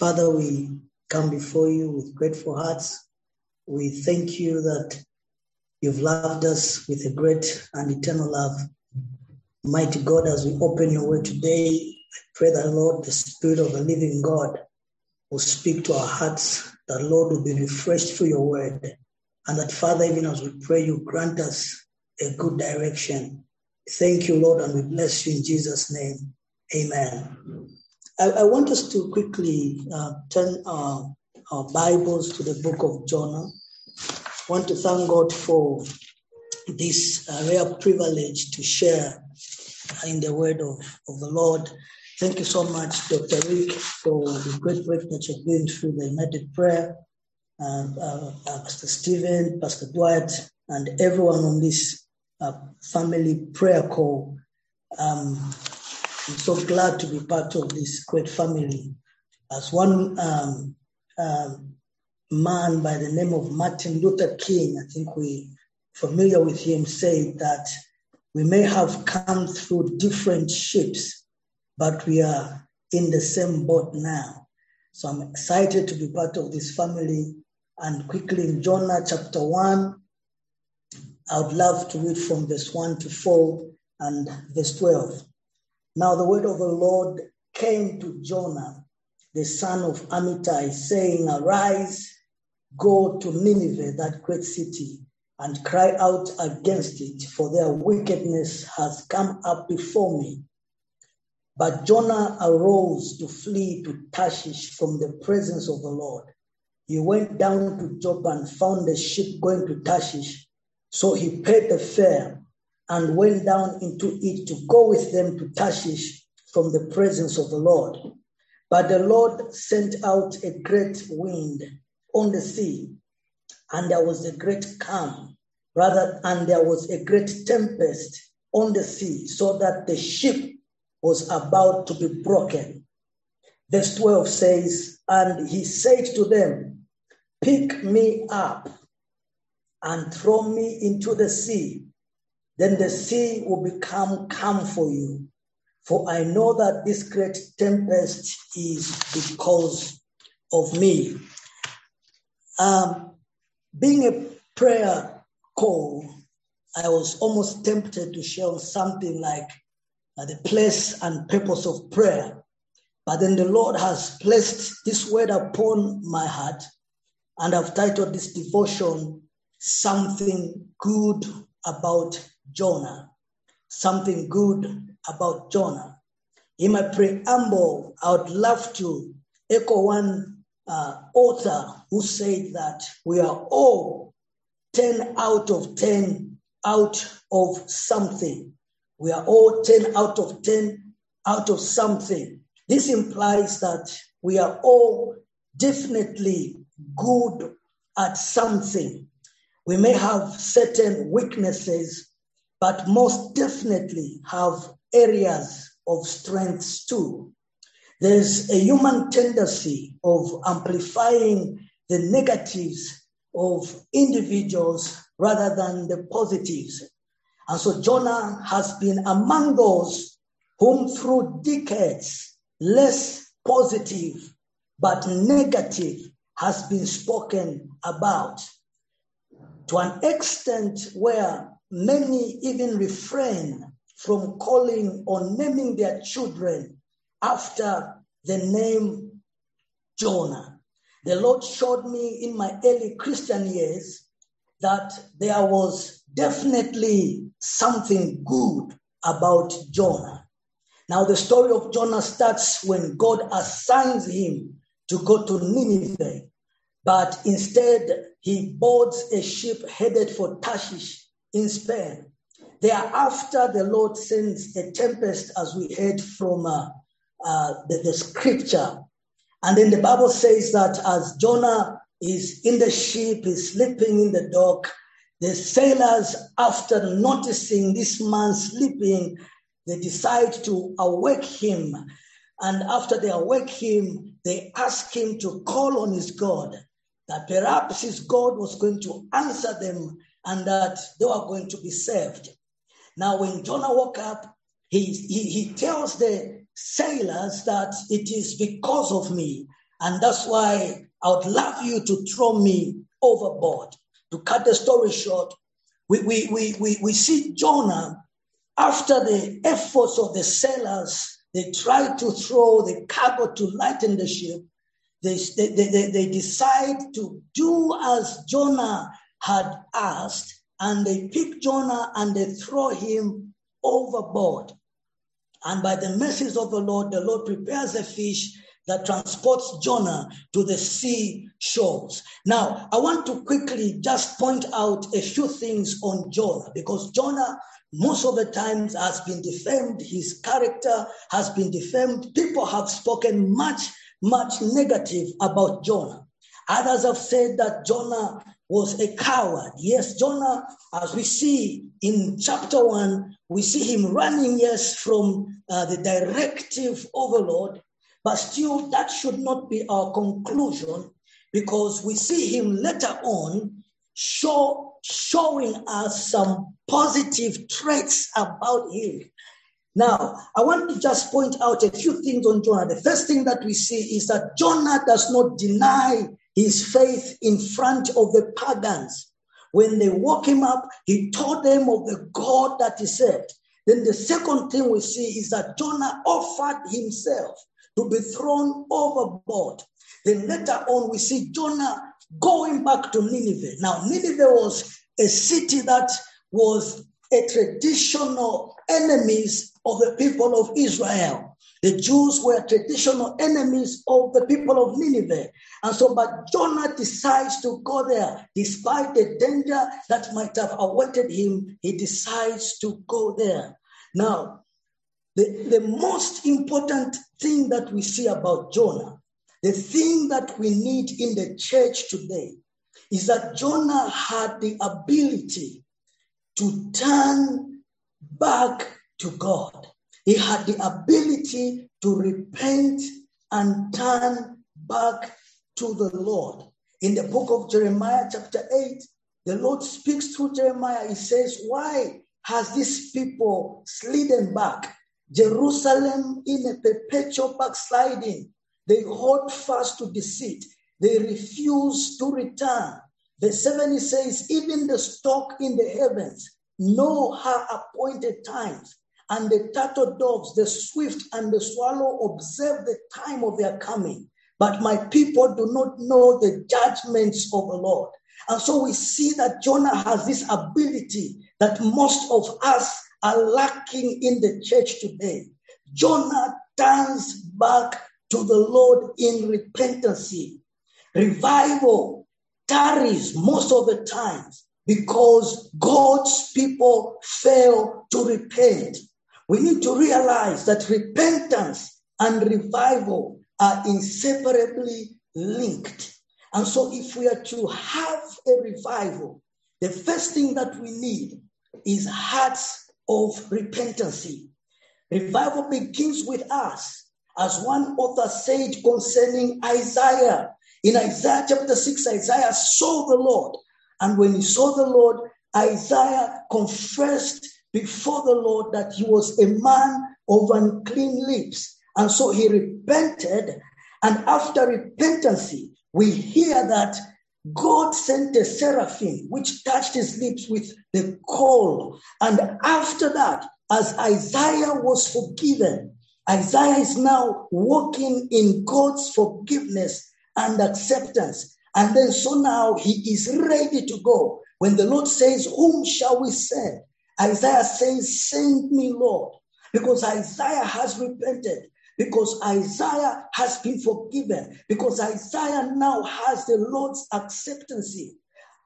Father, we come before you with grateful hearts. We thank you that you've loved us with a great and eternal love. Mighty God, as we open your word today, I pray that, Lord, the Spirit of the living God will speak to our hearts, that, Lord, will be refreshed through your word. And that, Father, even as we pray, you grant us a good direction. Thank you, Lord, and we bless you in Jesus' name. Amen. I, I want us to quickly uh, turn our, our Bibles to the book of Jonah. I want to thank God for this uh, rare privilege to share in the word of, of the Lord. Thank you so much, Dr. Rick, for the great work that you're doing through the United Prayer. Uh, uh, Pastor Stephen, Pastor Dwight, and everyone on this uh, family prayer call. Um, I'm so glad to be part of this great family. As one um, um, man by the name of Martin Luther King, I think we familiar with him, said that we may have come through different ships, but we are in the same boat now. So I'm excited to be part of this family. And quickly in Jonah chapter 1, I would love to read from verse 1 to 4 and verse 12. Now the word of the Lord came to Jonah, the son of Amittai, saying, Arise, go to Nineveh, that great city, and cry out against it, for their wickedness has come up before me. But Jonah arose to flee to Tarshish from the presence of the Lord. He went down to Joppa and found a ship going to Tarshish so he paid the fare and went down into it to go with them to Tarshish from the presence of the Lord. But the Lord sent out a great wind on the sea, and there was a great calm, rather, and there was a great tempest on the sea, so that the ship was about to be broken. Verse 12 says, And he said to them, Pick me up and throw me into the sea, then the sea will become calm for you. For I know that this great tempest is because of me. Um, being a prayer call, I was almost tempted to share something like uh, the place and purpose of prayer. But then the Lord has placed this word upon my heart, and I've titled this devotion, something good about Jonah. Something good about Jonah. In my preamble, I would love to echo one uh, author who said that we are all 10 out of 10 out of something. We are all 10 out of 10 out of something. This implies that we are all definitely good at something. We may have certain weaknesses, but most definitely have areas of strengths too. There's a human tendency of amplifying the negatives of individuals rather than the positives. And so Jonah has been among those whom through decades, less positive but negative has been spoken about to an extent where many even refrain from calling or naming their children after the name Jonah. The Lord showed me in my early Christian years that there was definitely something good about Jonah. Now, the story of Jonah starts when God assigns him to go to Nineveh but instead he boards a ship headed for Tarshish in Spain. Thereafter, the Lord sends a tempest, as we heard from uh, uh, the, the scripture. And then the Bible says that as Jonah is in the ship, is sleeping in the dock, the sailors, after noticing this man sleeping, they decide to awake him. And after they awake him, they ask him to call on his God that perhaps his God was going to answer them and that they were going to be saved. Now, when Jonah woke up, he, he, he tells the sailors that it is because of me. And that's why I would love you to throw me overboard. To cut the story short, we, we, we, we, we see Jonah after the efforts of the sailors, they tried to throw the cargo to lighten the ship. They, they, they, they decide to do as Jonah had asked, and they pick Jonah and they throw him overboard. And by the mercies of the Lord, the Lord prepares a fish that transports Jonah to the sea shores. Now, I want to quickly just point out a few things on Jonah because Jonah, most of the times, has been defamed. His character has been defamed. People have spoken much, much negative about Jonah. Others have said that Jonah was a coward. Yes, Jonah, as we see in chapter one, we see him running, yes, from uh, the directive of the Lord. But still, that should not be our conclusion because we see him later on show, showing us some positive traits about him. Now, I want to just point out a few things on Jonah. The first thing that we see is that Jonah does not deny his faith in front of the pagans. When they woke him up, he told them of the God that he served. Then the second thing we see is that Jonah offered himself to be thrown overboard. Then later on, we see Jonah going back to Nineveh. Now, Nineveh was a city that was a traditional enemies of the people of Israel. The Jews were traditional enemies of the people of Nineveh. And so, but Jonah decides to go there despite the danger that might have awaited him. He decides to go there. Now, the, the most important thing that we see about Jonah, the thing that we need in the church today, is that Jonah had the ability to turn back to God. He had the ability to repent and turn back to the Lord. In the book of Jeremiah, chapter 8, the Lord speaks through Jeremiah. He says, Why has this people slidden back? Jerusalem in a perpetual backsliding. They hold fast to deceit. They refuse to return. The 7 says, Even the stock in the heavens know her appointed times and the turtle doves, the swift and the swallow observe the time of their coming. But my people do not know the judgments of the Lord. And so we see that Jonah has this ability that most of us are lacking in the church today. Jonah turns back to the Lord in repentance. Revival tarries most of the times because God's people fail to repent. We need to realize that repentance and revival are inseparably linked. And so, if we are to have a revival, the first thing that we need is hearts of repentance. Revival begins with us, as one author said concerning Isaiah. In Isaiah chapter 6, Isaiah saw the Lord. And when he saw the Lord, Isaiah confessed before the Lord that he was a man of unclean lips. And so he repented. And after repentance, we hear that God sent a seraphim which touched his lips with the coal. And after that, as Isaiah was forgiven, Isaiah is now walking in God's forgiveness and acceptance. And then so now he is ready to go. When the Lord says, Whom shall we send? Isaiah says, Send me, Lord, because Isaiah has repented, because Isaiah has been forgiven, because Isaiah now has the Lord's acceptance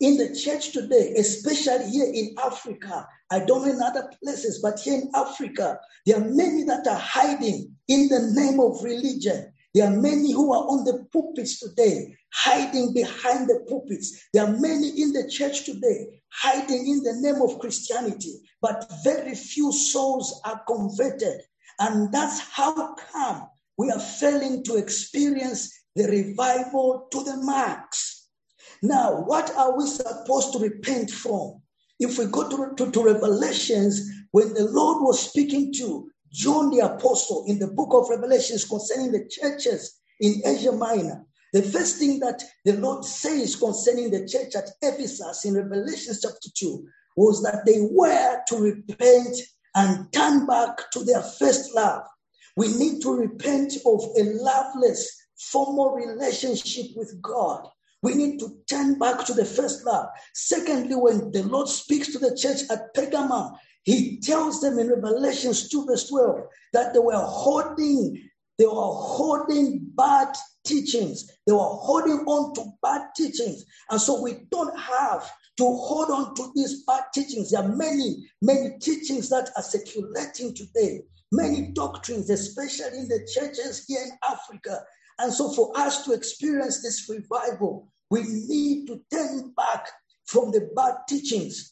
in the church today, especially here in Africa. I don't know in other places, but here in Africa, there are many that are hiding in the name of religion. There are many who are on the pulpits today, hiding behind the pulpits. There are many in the church today, hiding in the name of Christianity, but very few souls are converted. And that's how come we are failing to experience the revival to the max. Now, what are we supposed to repent from? If we go to, to, to Revelations, when the Lord was speaking to John the Apostle in the book of Revelations concerning the churches in Asia Minor. The first thing that the Lord says concerning the church at Ephesus in Revelation chapter 2 was that they were to repent and turn back to their first love. We need to repent of a loveless, formal relationship with God. We need to turn back to the first love. Secondly, when the Lord speaks to the church at Pergamum, he tells them in Revelations 2, verse 12, that they were holding, they were holding bad teachings. They were holding on to bad teachings. And so we don't have to hold on to these bad teachings. There are many, many teachings that are circulating today, many doctrines, especially in the churches here in Africa. And so for us to experience this revival, we need to turn back from the bad teachings.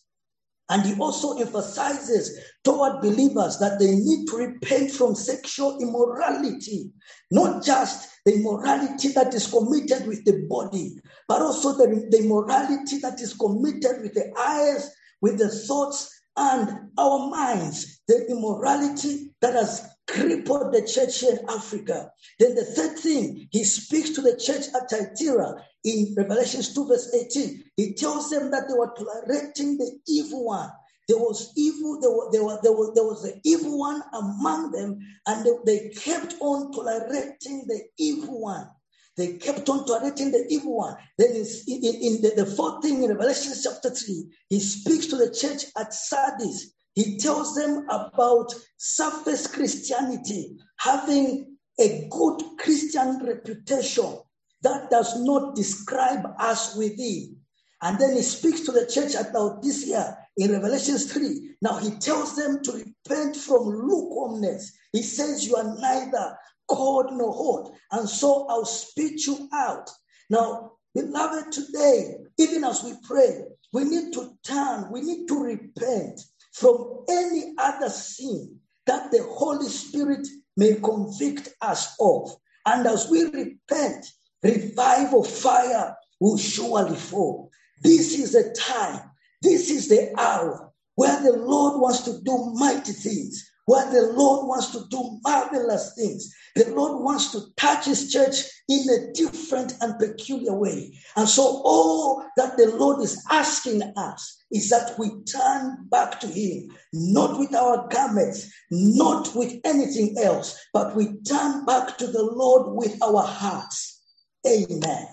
And he also emphasizes toward believers that they need to repent from sexual immorality, not just the immorality that is committed with the body, but also the, the immorality that is committed with the eyes, with the thoughts, and our minds, the immorality that has crippled the church here in Africa. Then the third thing, he speaks to the church at Thyatira in Revelation 2, verse 18. He tells them that they were tolerating the evil one. There was evil, there, were, there, were, there, was, there was the evil one among them, and they, they kept on tolerating the evil one. They kept on tolerating the evil one. Then in, in the, the fourth thing in Revelation chapter 3, he speaks to the church at Sardis. He tells them about surface Christianity, having a good Christian reputation that does not describe us within. And then he speaks to the church at Laodicea in Revelation 3. Now he tells them to repent from lukewarmness. He says, You are neither cold nor hot, and so I'll spit you out. Now, beloved, today, even as we pray, we need to turn, we need to repent from any other sin that the Holy Spirit may convict us of. And as we repent, revival fire will surely fall. This is the time, this is the hour where the Lord wants to do mighty things where the Lord wants to do marvelous things. The Lord wants to touch his church in a different and peculiar way. And so, all that the Lord is asking us is that we turn back to him, not with our garments, not with anything else, but we turn back to the Lord with our hearts. Amen.